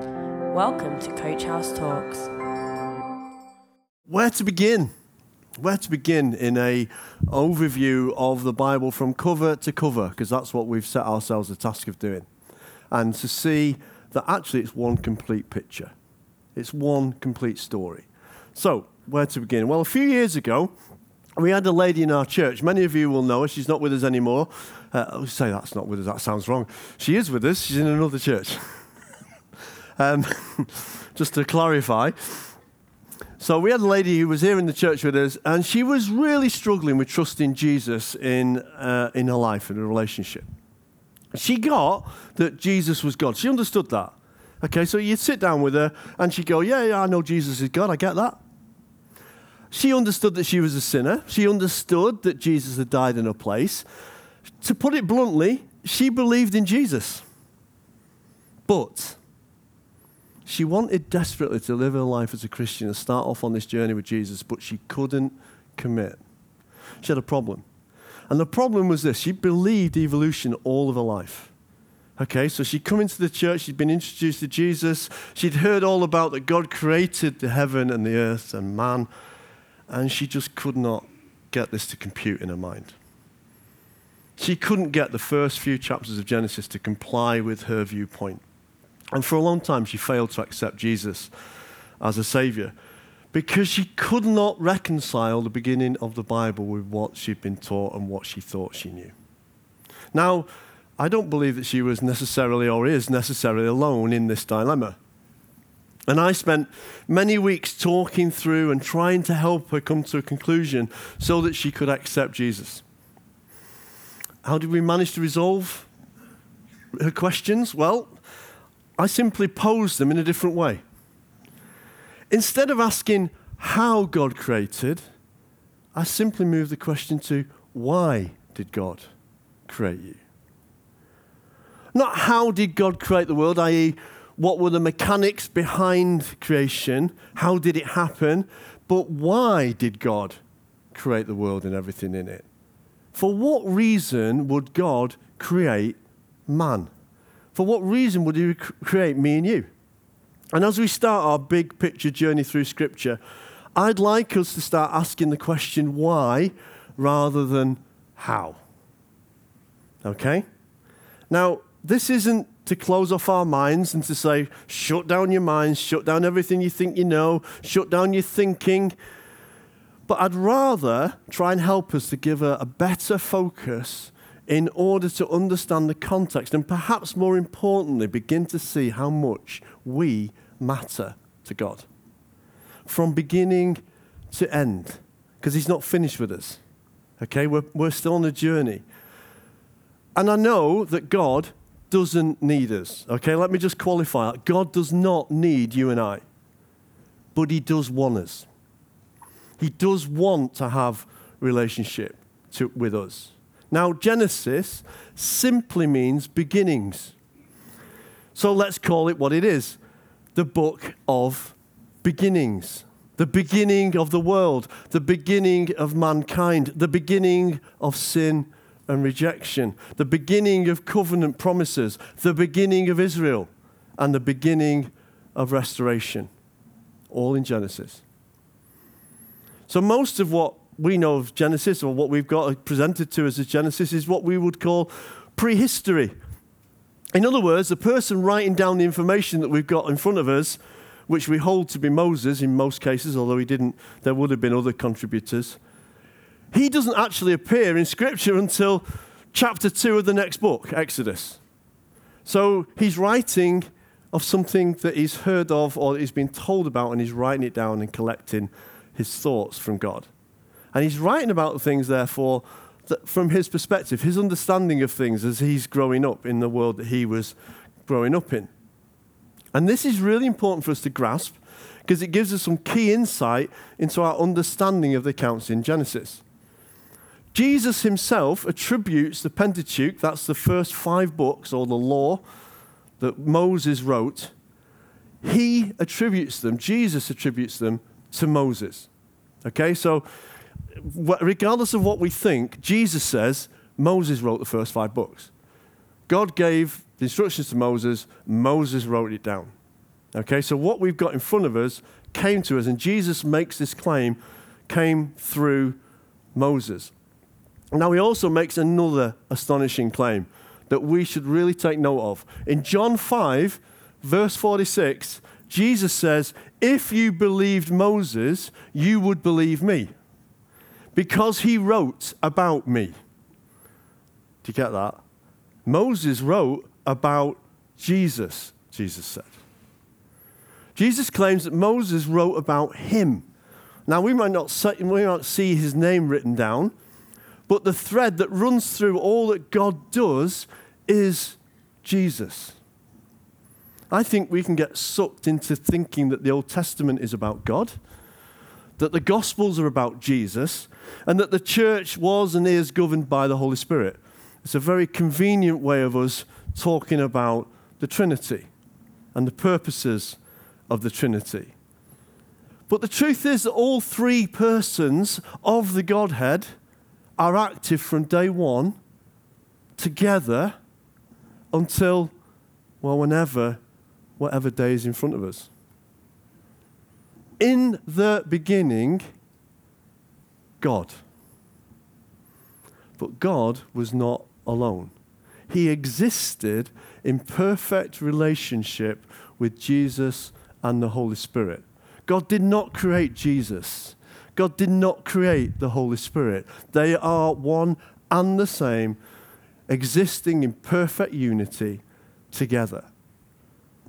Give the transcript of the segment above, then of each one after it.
Welcome to Coach House Talks. Where to begin? Where to begin in a overview of the Bible from cover to cover, because that's what we've set ourselves the task of doing. And to see that actually it's one complete picture. It's one complete story. So, where to begin? Well, a few years ago, we had a lady in our church. Many of you will know her. She's not with us anymore. Uh, I say that's not with us. That sounds wrong. She is with us. She's in another church. um, just to clarify. So we had a lady who was here in the church with us, and she was really struggling with trusting Jesus in, uh, in her life, and a relationship. She got that Jesus was God. She understood that. Okay, so you'd sit down with her, and she'd go, Yeah, yeah, I know Jesus is God. I get that. She understood that she was a sinner. She understood that Jesus had died in her place. To put it bluntly, she believed in Jesus. But she wanted desperately to live her life as a Christian and start off on this journey with Jesus, but she couldn't commit. She had a problem. And the problem was this she believed evolution all of her life. Okay, so she'd come into the church, she'd been introduced to Jesus, she'd heard all about that God created the heaven and the earth and man and she just could not get this to compute in her mind. She couldn't get the first few chapters of Genesis to comply with her viewpoint. And for a long time, she failed to accept Jesus as a savior because she could not reconcile the beginning of the Bible with what she'd been taught and what she thought she knew. Now, I don't believe that she was necessarily or is necessarily alone in this dilemma. And I spent many weeks talking through and trying to help her come to a conclusion so that she could accept Jesus. How did we manage to resolve her questions? Well, I simply posed them in a different way. Instead of asking how God created, I simply moved the question to why did God create you? Not how did God create the world, i.e., what were the mechanics behind creation? How did it happen? But why did God create the world and everything in it? For what reason would God create man? For what reason would He create me and you? And as we start our big picture journey through Scripture, I'd like us to start asking the question why rather than how. Okay? Now, this isn't to close off our minds and to say, shut down your minds, shut down everything you think you know, shut down your thinking. But I'd rather try and help us to give a, a better focus in order to understand the context and perhaps more importantly, begin to see how much we matter to God from beginning to end because He's not finished with us. Okay, we're, we're still on a journey. And I know that God doesn't need us. Okay, let me just qualify that. God does not need you and I, but He does want us. He does want to have relationship to, with us. Now, Genesis simply means beginnings. So let's call it what it is the book of beginnings. The beginning of the world, the beginning of mankind, the beginning of sin and rejection, the beginning of covenant promises, the beginning of Israel, and the beginning of restoration. All in Genesis. So, most of what we know of Genesis, or what we've got presented to us as Genesis, is what we would call prehistory. In other words, the person writing down the information that we've got in front of us, which we hold to be Moses in most cases, although he didn't, there would have been other contributors he doesn't actually appear in Scripture until chapter 2 of the next book, Exodus. So he's writing of something that he's heard of or he's been told about, and he's writing it down and collecting his thoughts from God. And he's writing about things, therefore, from his perspective, his understanding of things as he's growing up in the world that he was growing up in. And this is really important for us to grasp because it gives us some key insight into our understanding of the accounts in Genesis. Jesus himself attributes the Pentateuch, that's the first five books or the law that Moses wrote, he attributes them, Jesus attributes them to Moses. Okay, so regardless of what we think, Jesus says Moses wrote the first five books. God gave the instructions to Moses, Moses wrote it down. Okay, so what we've got in front of us came to us, and Jesus makes this claim, came through Moses. Now, he also makes another astonishing claim that we should really take note of. In John 5, verse 46, Jesus says, If you believed Moses, you would believe me, because he wrote about me. Do you get that? Moses wrote about Jesus, Jesus said. Jesus claims that Moses wrote about him. Now, we might not, see, we might see his name written down, but the thread that runs through all that God does is Jesus. I think we can get sucked into thinking that the Old Testament is about God, that the Gospels are about Jesus, and that the church was and is governed by the Holy Spirit. It's a very convenient way of us talking about the Trinity and the purposes of the Trinity. But the truth is that all three persons of the Godhead are active from day one together until, well, whenever, whatever day is in front of us. In the beginning, God. But God was not alone. He existed in perfect relationship with Jesus and the Holy Spirit. God did not create Jesus. God did not create the Holy Spirit. They are one and the same, existing in perfect unity together.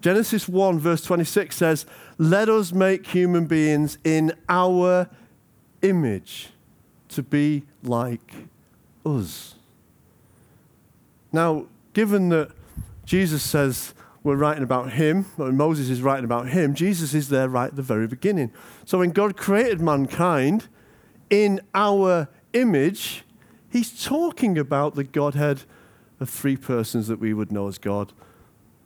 Genesis 1, verse 26 says, Let us make human beings in our image to be like us. Now, given that Jesus says we're writing about him, or Moses is writing about him, Jesus is there right at the very beginning. So when God created mankind in our image, he's talking about the Godhead of three persons that we would know as God,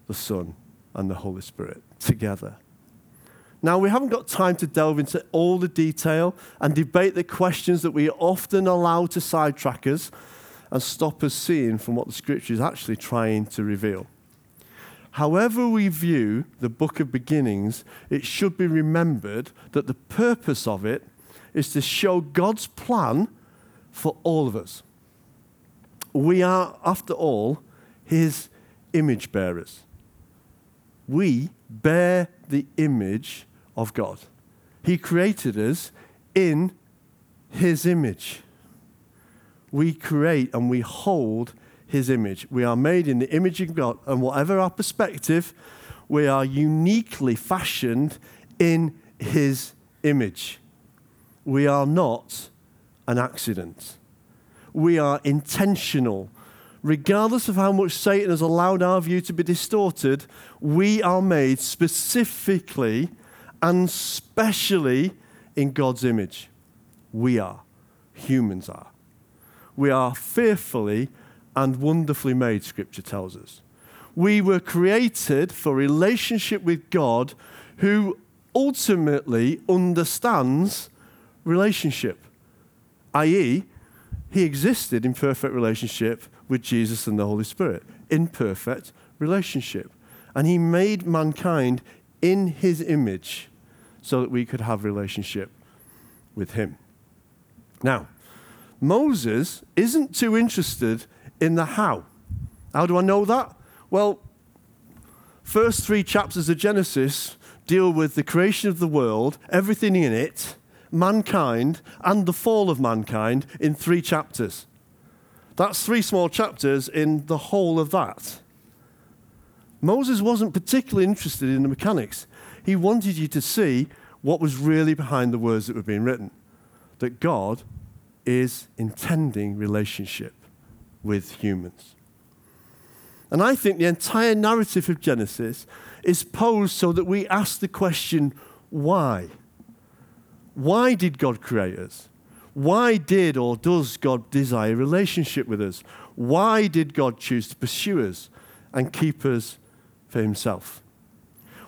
the Son, and the Holy Spirit together. Now, we haven't got time to delve into all the detail and debate the questions that we often allow to sidetrack us and stop us seeing from what the scripture is actually trying to reveal. However, we view the book of beginnings, it should be remembered that the purpose of it is to show God's plan for all of us. We are, after all, his image bearers. We bear the image of God. He created us in his image we create and we hold his image. We are made in the image of God, and whatever our perspective, we are uniquely fashioned in his image. We are not an accident. We are intentional. Regardless of how much Satan has allowed our view to be distorted, we are made specifically and specially in God's image. We are. Humans are. We are fearfully and wonderfully made, Scripture tells us. We were created for relationship with God who ultimately understands relationship, i.e., he existed in perfect relationship with Jesus and the Holy Spirit, in perfect relationship. And he made mankind in his image so that we could have relationship with him. Now, Moses isn't too interested in the how. How do I know that? Well, first three chapters of Genesis deal with the creation of the world, everything in it, mankind, and the fall of mankind in three chapters. That's three small chapters in the whole of that. Moses wasn't particularly interested in the mechanics. He wanted you to see what was really behind the words that were being written that God is intending relationship with humans. And I think the entire narrative of Genesis is posed so that we ask the question why? Why did God create us? Why did or does God desire relationship with us? Why did God choose to pursue us and keep us for himself?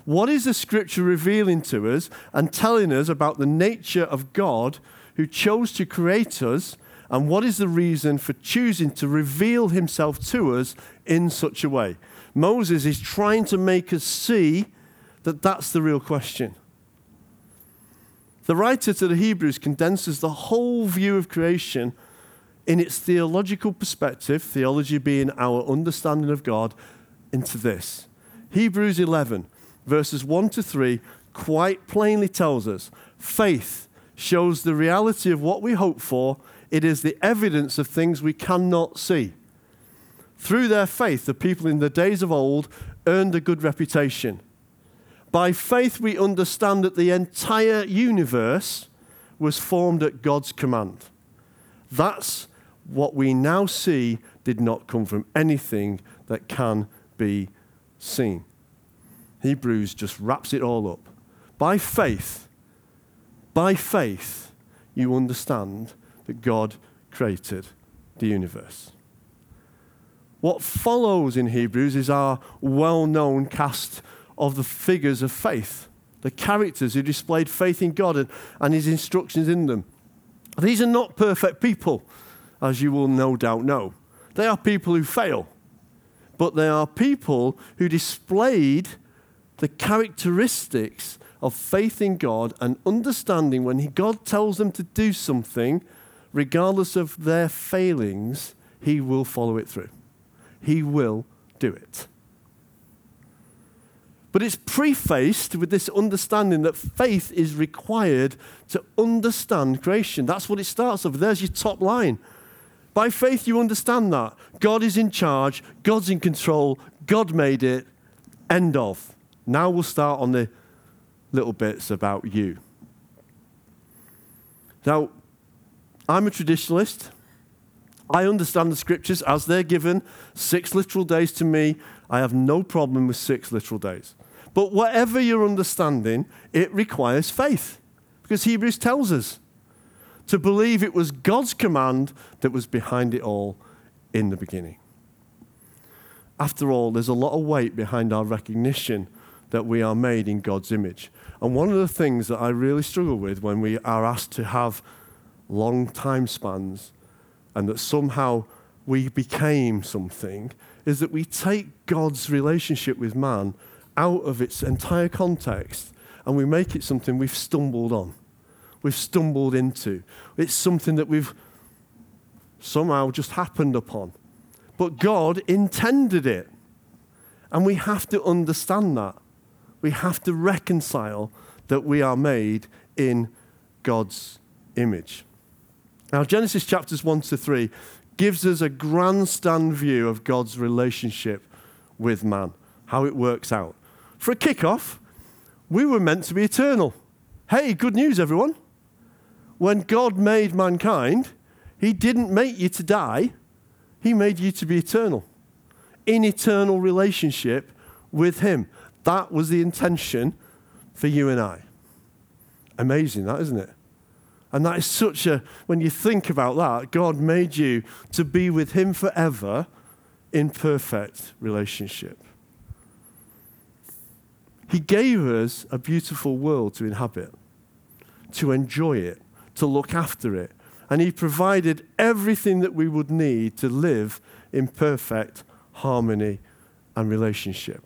What is the scripture revealing to us and telling us about the nature of God who chose to create us, and what is the reason for choosing to reveal himself to us in such a way? Moses is trying to make us see that that's the real question. The writer to the Hebrews condenses the whole view of creation in its theological perspective, theology being our understanding of God, into this. Hebrews 11, verses 1 to 3, quite plainly tells us faith shows the reality of what we hope for, it is the evidence of things we cannot see. Through their faith, the people in the days of old earned a good reputation. By faith, we understand that the entire universe was formed at God's command. That's what we now see did not come from anything that can be seen. Hebrews just wraps it all up. By faith, by faith, you understand that God created the universe. What follows in Hebrews is our well known cast of the figures of faith, the characters who displayed faith in God and, and his instructions in them. These are not perfect people, as you will no doubt know. They are people who fail, but they are people who displayed the characteristics of faith in God and understanding when God tells them to do something, regardless of their failings, He will follow it through. He will do it. But it's prefaced with this understanding that faith is required to understand creation. That's what it starts off. There's your top line. By faith, you understand that. God is in charge, God's in control, God made it. End of. Now we'll start on the little bits about you. Now, I'm a traditionalist. I understand the scriptures as they're given. Six literal days to me, I have no problem with six literal days. But whatever your understanding, it requires faith. Because Hebrews tells us to believe it was God's command that was behind it all in the beginning. After all, there's a lot of weight behind our recognition that we are made in God's image. And one of the things that I really struggle with when we are asked to have long time spans and that somehow we became something is that we take God's relationship with man out of its entire context and we make it something we've stumbled on, we've stumbled into. It's something that we've somehow just happened upon. But God intended it. And we have to understand that we have to reconcile that we are made in God's image. Now, Genesis chapters 1 to 3 gives us a grandstand view of God's relationship with man, how it works out. For a kickoff, we were meant to be eternal. Hey, good news, everyone. When God made mankind, He didn't make you to die, He made you to be eternal, in eternal relationship with Him. That was the intention for you and I. Amazing, that, isn't it? And that is such a, when you think about that, God made you to be with Him forever in perfect relationship. He gave us a beautiful world to inhabit, to enjoy it, to look after it. And He provided everything that we would need to live in perfect harmony and relationship.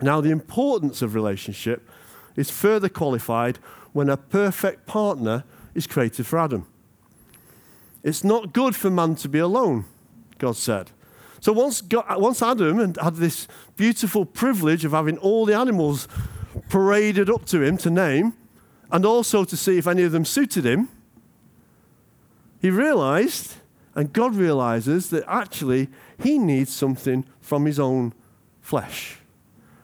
Now, the importance of relationship is further qualified when a perfect partner is created for Adam. It's not good for man to be alone, God said. So once, God, once Adam had this beautiful privilege of having all the animals paraded up to him to name, and also to see if any of them suited him, he realized, and God realizes, that actually he needs something from his own flesh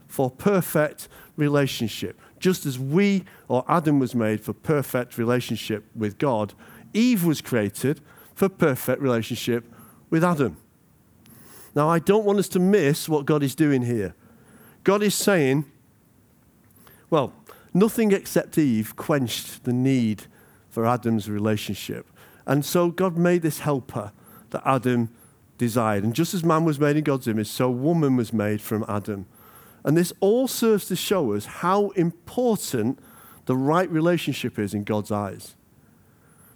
for perfect relationship. Just as we or Adam was made for perfect relationship with God, Eve was created for perfect relationship with Adam. Now, I don't want us to miss what God is doing here. God is saying, well, nothing except Eve quenched the need for Adam's relationship. And so God made this helper that Adam desired. And just as man was made in God's image, so woman was made from Adam. And this all serves to show us how important the right relationship is in God's eyes.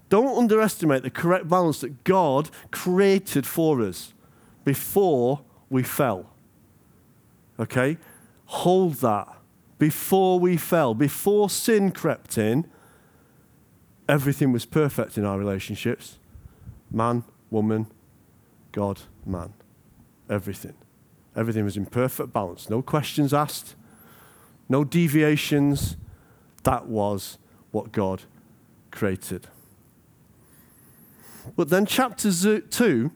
Don't underestimate the correct balance that God created for us before we fell. Okay? Hold that before we fell, before sin crept in, everything was perfect in our relationships man, woman, God, man. Everything. Everything was in perfect balance. No questions asked, no deviations. That was what God created. But then chapter 2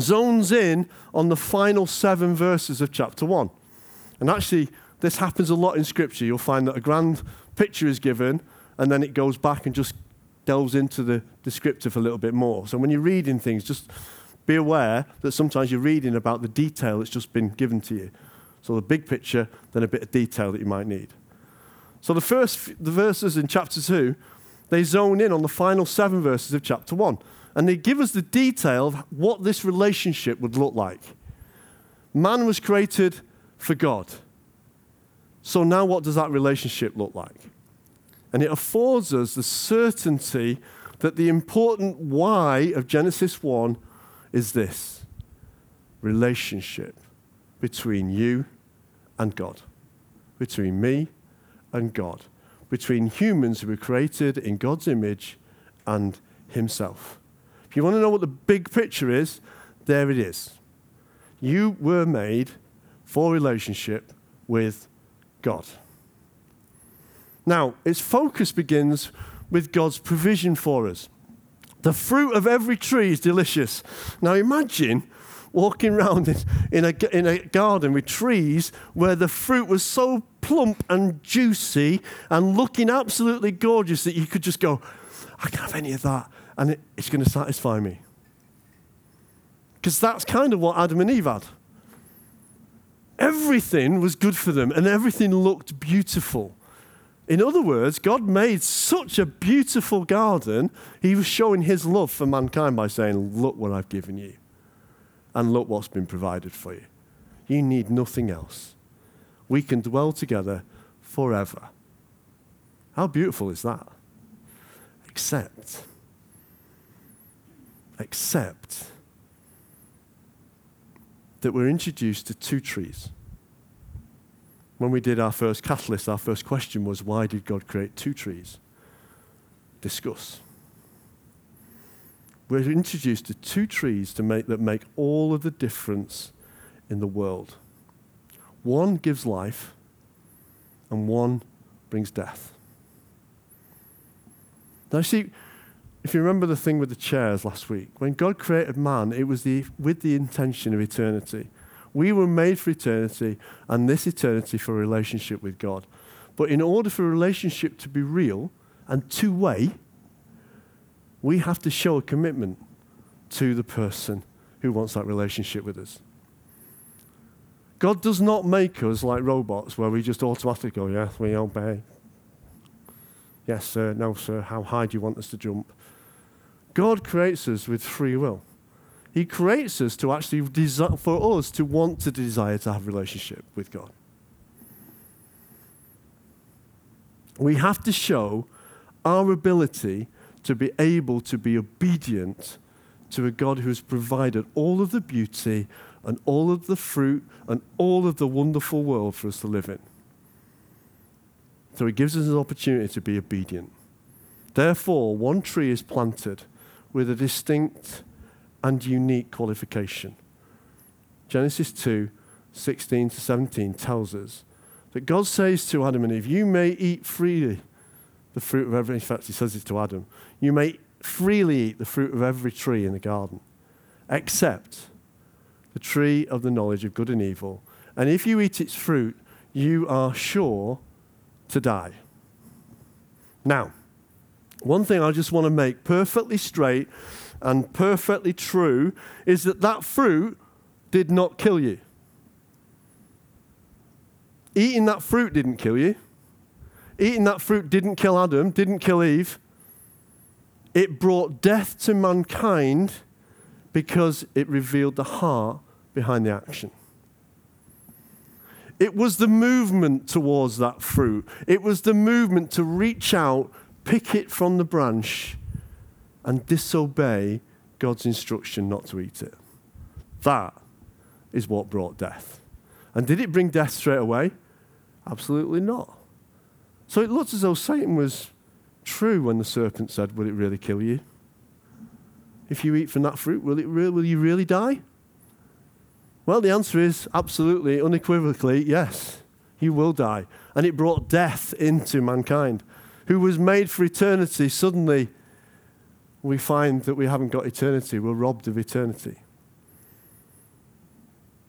zones in on the final seven verses of chapter 1. And actually, this happens a lot in Scripture. You'll find that a grand picture is given, and then it goes back and just delves into the descriptive a little bit more. So when you're reading things, just be aware that sometimes you're reading about the detail that's just been given to you. So the big picture, then a bit of detail that you might need. So the first the verses in chapter 2, they zone in on the final seven verses of chapter 1. And they give us the detail of what this relationship would look like. Man was created for God. So now what does that relationship look like? And it affords us the certainty that the important why of Genesis 1 is this relationship between you and God, between me and God, between humans who were created in God's image and Himself. If you want to know what the big picture is, there it is. You were made for relationship with God. Now, its focus begins with God's provision for us. The fruit of every tree is delicious. Now imagine walking around in, in, a, in a garden with trees where the fruit was so plump and juicy and looking absolutely gorgeous that you could just go, I can have any of that and it, it's going to satisfy me. Because that's kind of what Adam and Eve had. Everything was good for them and everything looked beautiful. In other words, God made such a beautiful garden, He was showing His love for mankind by saying, Look what I've given you, and look what's been provided for you. You need nothing else. We can dwell together forever. How beautiful is that? Except, except that we're introduced to two trees when we did our first catalyst, our first question was why did God create two trees? Discuss. We're introduced to two trees to make, that make all of the difference in the world. One gives life, and one brings death. Now, see, if you remember the thing with the chairs last week, when God created man, it was the, with the intention of eternity. We were made for eternity, and this eternity for a relationship with God. But in order for a relationship to be real and two way, we have to show a commitment to the person who wants that relationship with us. God does not make us like robots where we just automatically go, yes, we obey. Yes, sir, no, sir, how high do you want us to jump? God creates us with free will. He creates us to actually desire, for us to want to desire to have a relationship with God. We have to show our ability to be able to be obedient to a God who has provided all of the beauty and all of the fruit and all of the wonderful world for us to live in. So he gives us an opportunity to be obedient. Therefore, one tree is planted with a distinct and unique qualification. Genesis 2 16 to 17 tells us that God says to Adam and Eve, You may eat freely the fruit of every, in fact, he says it to Adam, you may freely eat the fruit of every tree in the garden, except the tree of the knowledge of good and evil. And if you eat its fruit, you are sure to die. Now, one thing I just want to make perfectly straight and perfectly true is that that fruit did not kill you. Eating that fruit didn't kill you. Eating that fruit didn't kill Adam, didn't kill Eve. It brought death to mankind because it revealed the heart behind the action. It was the movement towards that fruit. It was the movement to reach out, pick it from the branch, and disobey God's instruction not to eat it. That is what brought death. And did it bring death straight away? Absolutely not. So it looks as though Satan was true when the serpent said, Will it really kill you? If you eat from that fruit, will, it re- will you really die? Well, the answer is absolutely, unequivocally, yes, you will die. And it brought death into mankind, who was made for eternity. Suddenly, we find that we haven't got eternity, we're robbed of eternity.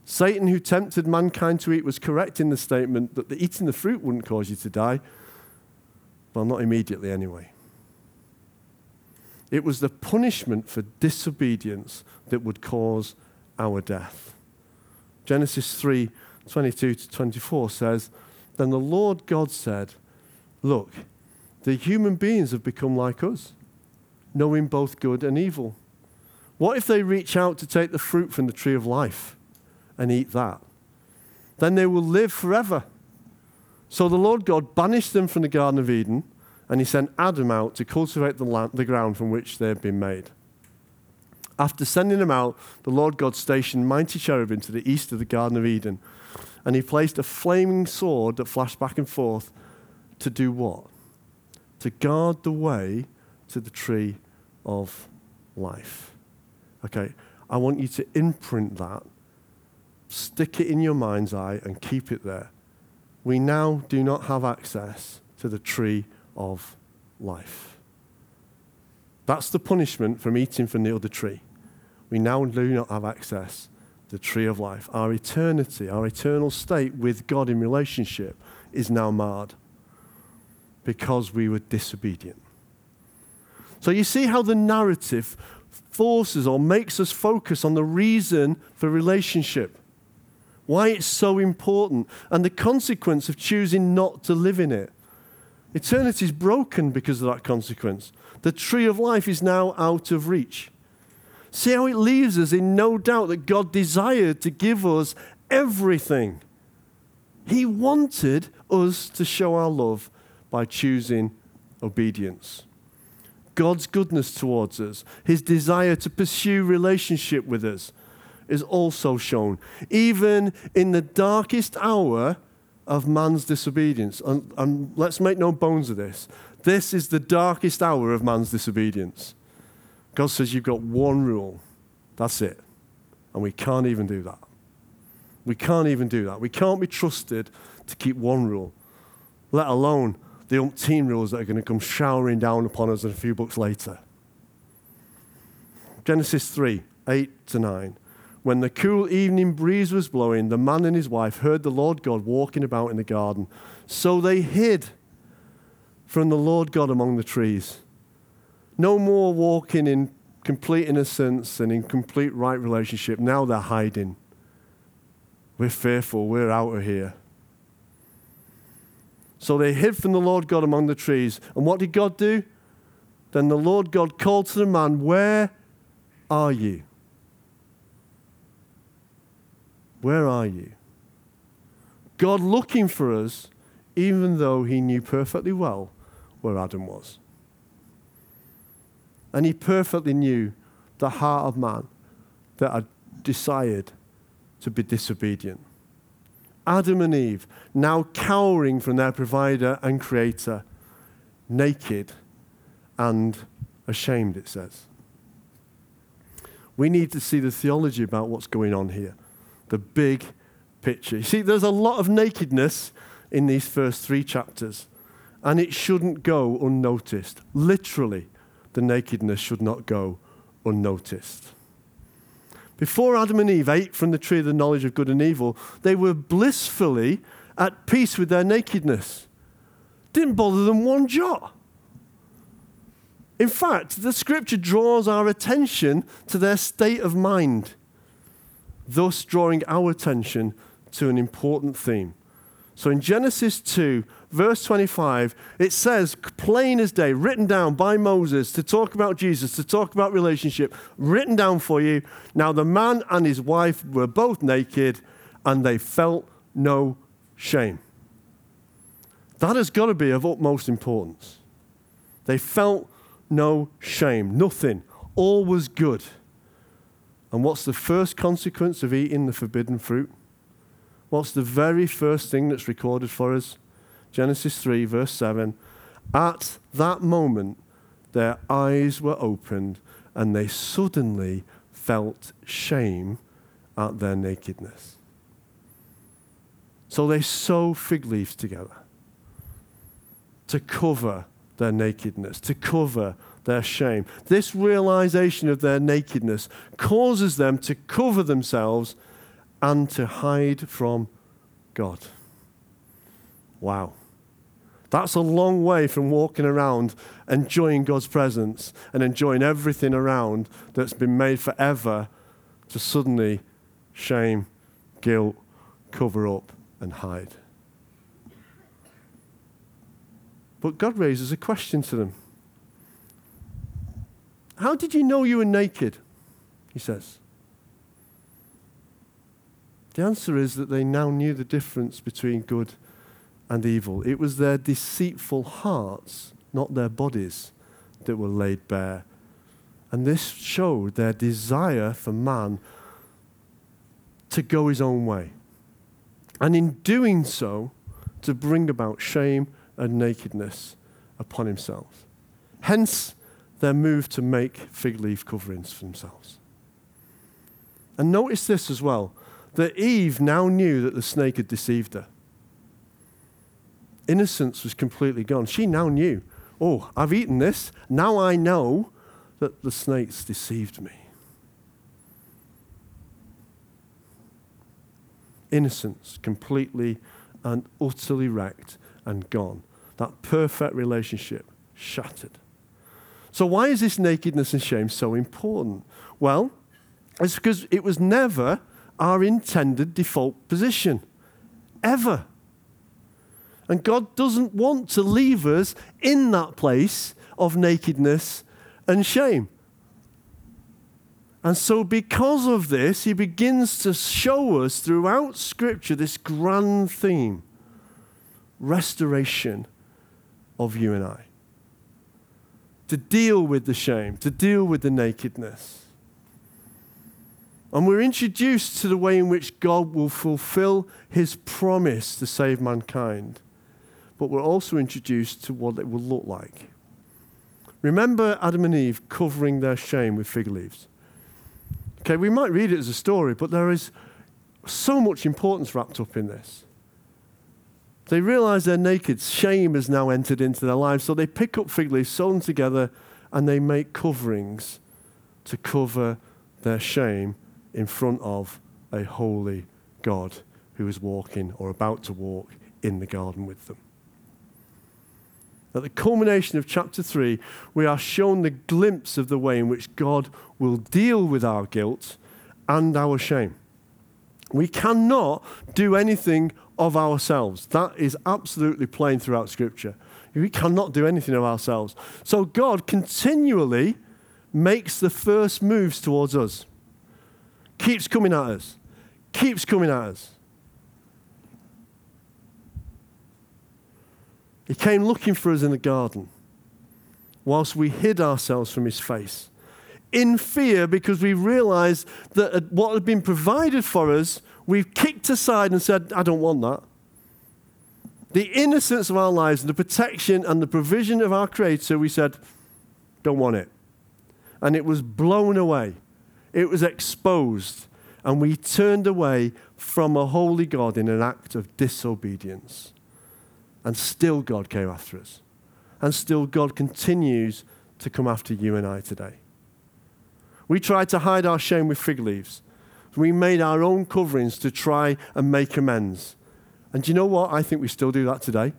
Satan, who tempted mankind to eat, was correct in the statement that the eating the fruit wouldn't cause you to die. Well, not immediately, anyway. It was the punishment for disobedience that would cause our death. Genesis 3 22 to 24 says, Then the Lord God said, Look, the human beings have become like us, knowing both good and evil. What if they reach out to take the fruit from the tree of life? and eat that. Then they will live forever. So the Lord God banished them from the Garden of Eden, and he sent Adam out to cultivate the, land, the ground from which they had been made. After sending them out, the Lord God stationed mighty cherubim to the east of the Garden of Eden, and he placed a flaming sword that flashed back and forth to do what? To guard the way to the tree of life. Okay, I want you to imprint that stick it in your mind's eye and keep it there. We now do not have access to the tree of life. That's the punishment from eating from the other tree. We now do not have access to the tree of life. Our eternity, our eternal state with God in relationship is now marred because we were disobedient. So you see how the narrative forces or makes us focus on the reason for relationship why it's so important, and the consequence of choosing not to live in it. Eternity is broken because of that consequence. The tree of life is now out of reach. See how it leaves us in no doubt that God desired to give us everything. He wanted us to show our love by choosing obedience. God's goodness towards us, His desire to pursue relationship with us, is also shown, even in the darkest hour of man's disobedience. And, and, let's make no bones of this. This is the darkest hour of man's disobedience. God says you've got one rule. That's it. And we can't even do that. We can't even do that. We can't be trusted to keep one rule, let alone the umpteen rules that are going to come showering down upon us in a few books later. Genesis 3 8 to 9. When the cool evening breeze was blowing, the man and his wife heard the Lord God walking about in the garden. So they hid from the Lord God among the trees. No more walking in complete innocence and in complete right relationship. Now they're hiding. We're fearful. We're out of here. So they hid from the Lord God among the trees. And what did God do? Then the Lord God called to the man, Where are you? Where are you? God looking for us, even though he knew perfectly well where Adam was. And he perfectly knew the heart of man that had desired to be disobedient. Adam and Eve, now cowering from their provider and creator, naked and ashamed, it says. We need to see the theology about what's going on here the big picture. You see, there's a lot of nakedness in these first three chapters, and it shouldn't go unnoticed. Literally, the nakedness should not go unnoticed. Before Adam and Eve ate from the tree of the knowledge of good and evil, they were blissfully at peace with their nakedness. Didn't bother them one jot. In fact, the scripture draws our attention to their state of mind thus drawing our attention to an important theme. So in Genesis 2, verse 25, it says, plain as day, written down by Moses to talk about Jesus, to talk about relationship, written down for you. Now the man and his wife were both naked and they felt no shame. That has got to be of utmost importance. They felt no shame, nothing. All was good. And what's the first consequence of eating the forbidden fruit? What's the very first thing that's recorded for us? Genesis 3, verse 7. At that moment, their eyes were opened and they suddenly felt shame at their nakedness. So they sew fig leaves together to cover their nakedness, to cover their shame. This realization of their nakedness causes them to cover themselves and to hide from God. Wow. That's a long way from walking around enjoying God's presence and enjoying everything around that's been made forever to suddenly shame, guilt, cover up, and hide. But God raises a question to them. How did you know you were naked? He says. The answer is that they now knew the difference between good and evil. It was their deceitful hearts, not their bodies, that were laid bare. And this showed their desire for man to go his own way. And in doing so, to bring about shame and nakedness upon himself. Hence, their move to make fig leaf coverings for themselves. And notice this as well that Eve now knew that the snake had deceived her. Innocence was completely gone. She now knew, oh, I've eaten this. Now I know that the snake's deceived me. Innocence completely and utterly wrecked and gone. That perfect relationship shattered. So, why is this nakedness and shame so important? Well, it's because it was never our intended default position, ever. And God doesn't want to leave us in that place of nakedness and shame. And so, because of this, he begins to show us throughout Scripture this grand theme restoration of you and I. To deal with the shame, to deal with the nakedness. And we're introduced to the way in which God will fulfill his promise to save mankind. But we're also introduced to what it will look like. Remember Adam and Eve covering their shame with fig leaves. Okay, we might read it as a story, but there is so much importance wrapped up in this. They realize they're naked. Shame has now entered into their lives. So they pick up fig leaves, sew them together, and they make coverings to cover their shame in front of a holy God who is walking or about to walk in the garden with them. At the culmination of chapter 3, we are shown the glimpse of the way in which God will deal with our guilt and our shame. We cannot do anything of ourselves. That is absolutely plain throughout Scripture. We cannot do anything of ourselves. So God continually makes the first moves towards us, keeps coming at us, keeps coming at us. He came looking for us in the garden whilst we hid ourselves from his face in fear because we realized that what had been provided for us, we've kicked aside and said, I don't want that. The innocence of our lives and the protection and the provision of our Creator, we said, don't want it. And it was blown away, it was exposed, and we turned away from a holy God in an act of disobedience. And still, God came after us. And still, God continues to come after you and I today. We tried to hide our shame with fig leaves. We made our own coverings to try and make amends. And do you know what? I think we still do that today.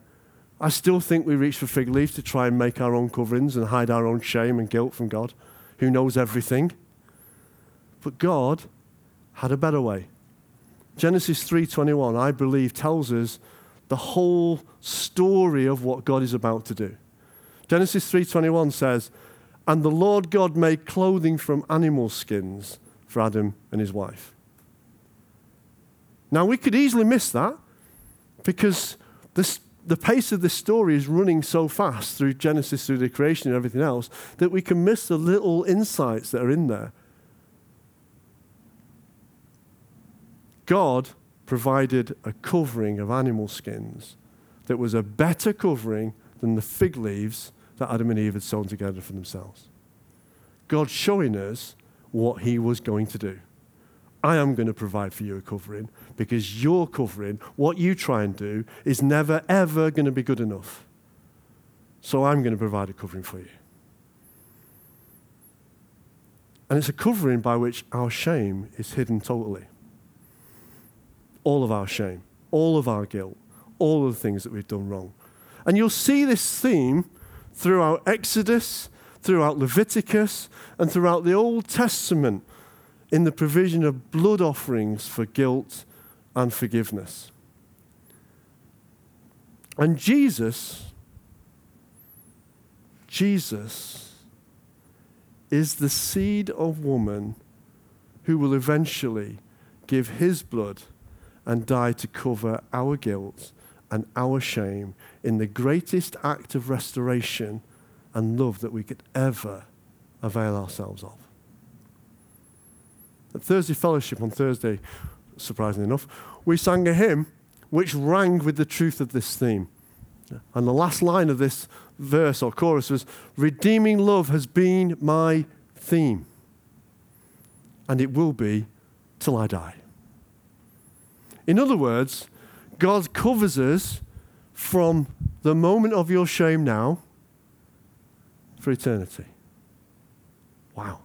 I still think we reach for fig leaves to try and make our own coverings and hide our own shame and guilt from God, who knows everything. But God had a better way. Genesis 3:21, I believe, tells us the whole story of what God is about to do. Genesis 3:21 says, "And the Lord God made clothing from animal skins for Adam and his wife." Now we could easily miss that because this, the pace of this story is running so fast through Genesis, through the creation and everything else, that we can miss the little insights that are in there. God provided a covering of animal skins that was a better covering than the fig leaves that Adam and Eve had sewn together for themselves. God showing us what he was going to do. I am going to provide for you a covering because your covering, what you try and do, is never, ever going to be good enough. So I'm going to provide a covering for you. And it's a covering by which our shame is hidden totally. All of our shame, all of our guilt, all of the things that we've done wrong. And you'll see this theme throughout Exodus, throughout Leviticus, and throughout the Old Testament in the provision of blood offerings for guilt and forgiveness. And Jesus, Jesus is the seed of woman who will eventually give his blood and die to cover our guilt and our shame in the greatest act of restoration and love that we could ever avail ourselves of. At Thursday Fellowship on Thursday, surprisingly enough, we sang a hymn which rang with the truth of this theme. And the last line of this verse or chorus was Redeeming love has been my theme, and it will be till I die. In other words, God covers us from the moment of your shame now for eternity. Wow.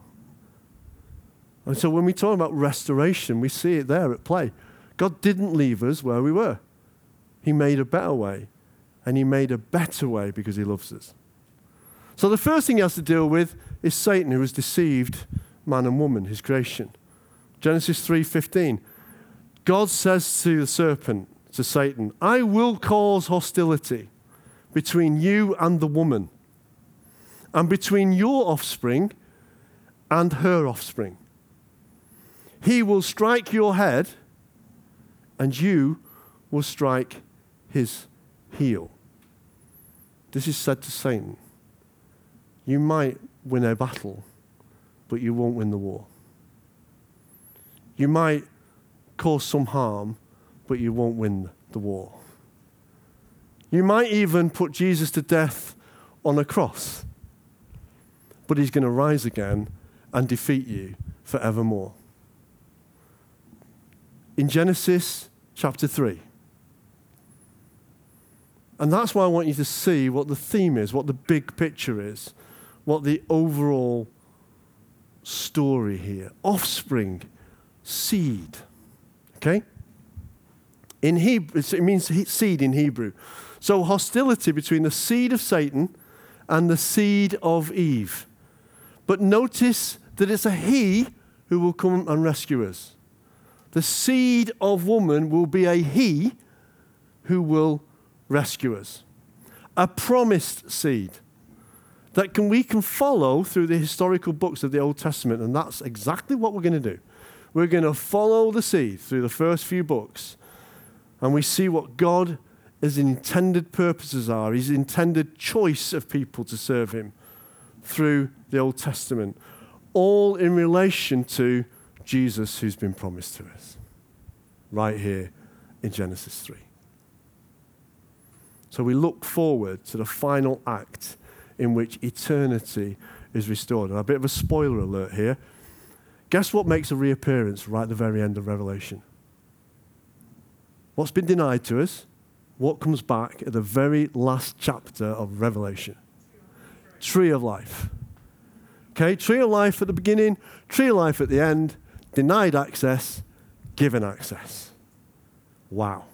And so when we talk about restoration, we see it there at play. God didn't leave us where we were, He made a better way. And He made a better way because He loves us. So the first thing He has to deal with is Satan, who has deceived man and woman, His creation. Genesis 3:15. God says to the serpent, to Satan, I will cause hostility between you and the woman, and between your offspring and her offspring. He will strike your head, and you will strike his heel. This is said to Satan. You might win a battle, but you won't win the war. You might cause some harm, but you won't win the war. You might even put Jesus to death on a cross, but he's going to rise again and defeat you forevermore. In Genesis chapter 3. And that's why I want you to see what the theme is, what the big picture is, what the overall story here offspring, seed. Okay? In Hebrew, it means seed in Hebrew. So hostility between the seed of Satan and the seed of Eve. But notice that it's a he who will come and rescue us. The seed of woman will be a he who will rescue us. A promised seed that can, we can follow through the historical books of the Old Testament, and that's exactly what we're going to do. We're going to follow the seed through the first few books and we see what God, his intended purposes are, his intended choice of people to serve him through the Old Testament, all in relation to Jesus who's been promised to us, right here in Genesis 3. So we look forward to the final act in which eternity is restored. And a bit of a spoiler alert here. Guess what makes a reappearance right at the very end of Revelation? What's been denied to us? What comes back at the very last chapter of Revelation? Tree of life. Okay, tree of life at the beginning, tree of life at the end, denied access, given access. Wow.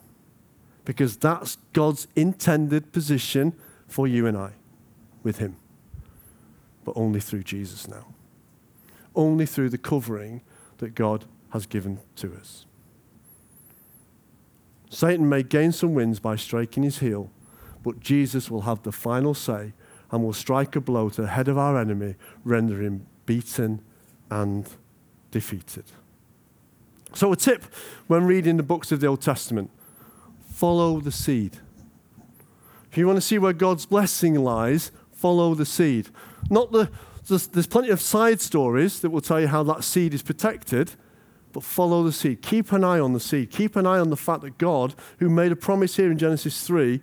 Because that's God's intended position for you and I with Him. But only through Jesus now. Only through the covering that God has given to us. Satan may gain some wins by striking his heel, but Jesus will have the final say and will strike a blow to the head of our enemy, rendering him beaten and defeated. So, a tip when reading the books of the Old Testament follow the seed. If you want to see where God's blessing lies, follow the seed. Not the, there's, there's plenty of side stories that will tell you how that seed is protected, but follow the seed. Keep an eye on the seed. Keep an eye on the fact that God, who made a promise here in Genesis 3,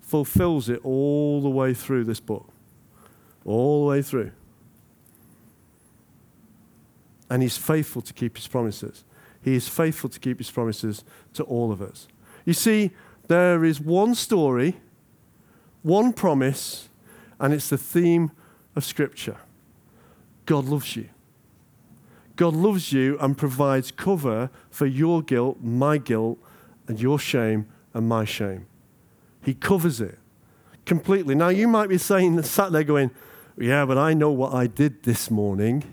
fulfills it all the way through this book. All the way through. And he's faithful to keep his promises. He is faithful to keep his promises to all of us. You see, there is one story, one promise, and it's the theme of Scripture God loves you. God loves you and provides cover for your guilt, my guilt, and your shame and my shame. He covers it completely. Now, you might be saying, sat there going, Yeah, but I know what I did this morning.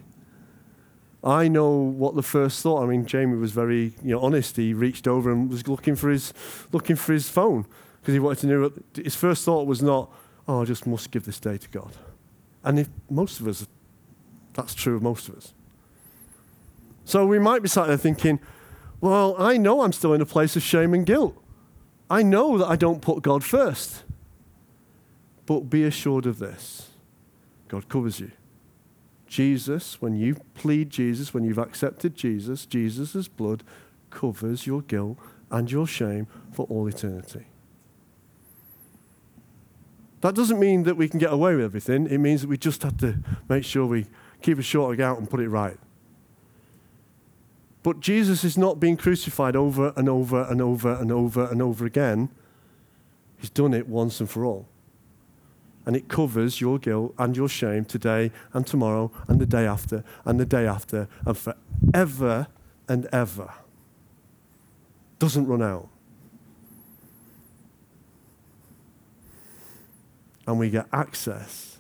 I know what the first thought. I mean, Jamie was very you know, honest. He reached over and was looking for his, looking for his phone because he wanted to know. His first thought was not, oh, I just must give this day to God. And if most of us, that's true of most of us. So we might be sat there thinking, well, I know I'm still in a place of shame and guilt. I know that I don't put God first. But be assured of this God covers you. Jesus, when you plead Jesus, when you've accepted Jesus, Jesus' blood covers your guilt and your shame for all eternity. That doesn't mean that we can get away with everything. It means that we just have to make sure we keep a short out and put it right. But Jesus is not being crucified over and over and over and over and over again. He's done it once and for all. And it covers your guilt and your shame today and tomorrow and the day after and the day after and forever and ever. Doesn't run out. And we get access,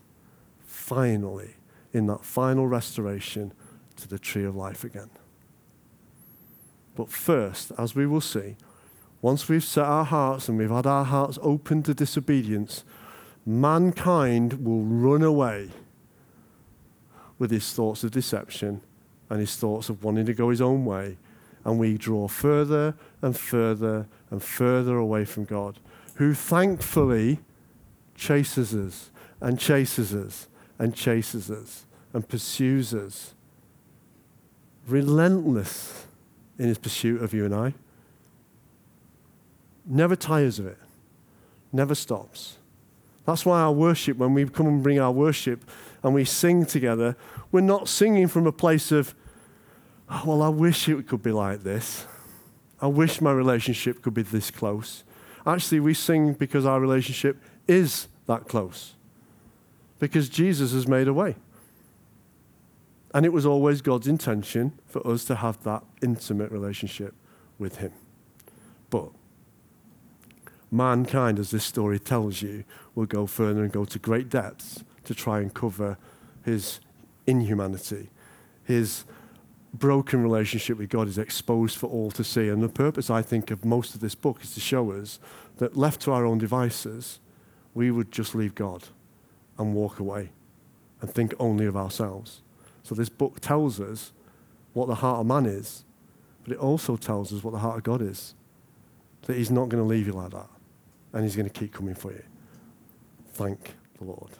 finally, in that final restoration to the tree of life again. But first, as we will see, once we've set our hearts and we've had our hearts open to disobedience, mankind will run away with his thoughts of deception and his thoughts of wanting to go his own way. And we draw further and further and further away from God, who thankfully chases us and chases us and chases us and pursues us. Relentless in his pursuit of you and I. Never tires of it, never stops. That's why our worship, when we come and bring our worship and we sing together, we're not singing from a place of, oh, well, I wish it could be like this. I wish my relationship could be this close. Actually, we sing because our relationship is that close. Because Jesus has made a way. And it was always God's intention for us to have that intimate relationship with Him. But mankind, as this story tells you, will go further and go to great depths to try and cover his inhumanity. His broken relationship with God is exposed for all to see. And the purpose, I think, of most of this book is to show us that left to our own devices, we would just leave God and walk away and think only of ourselves. So this book tells us what the heart of man is, but it also tells us what the heart of God is. That He's not going to leave you like that, and He's going to keep coming for you. Thank the Lord.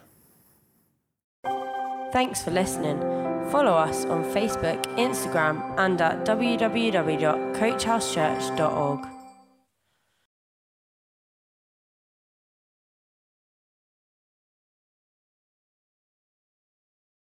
Thanks for listening. Follow us on Facebook, Instagram, and at www.coachhousechurch.org.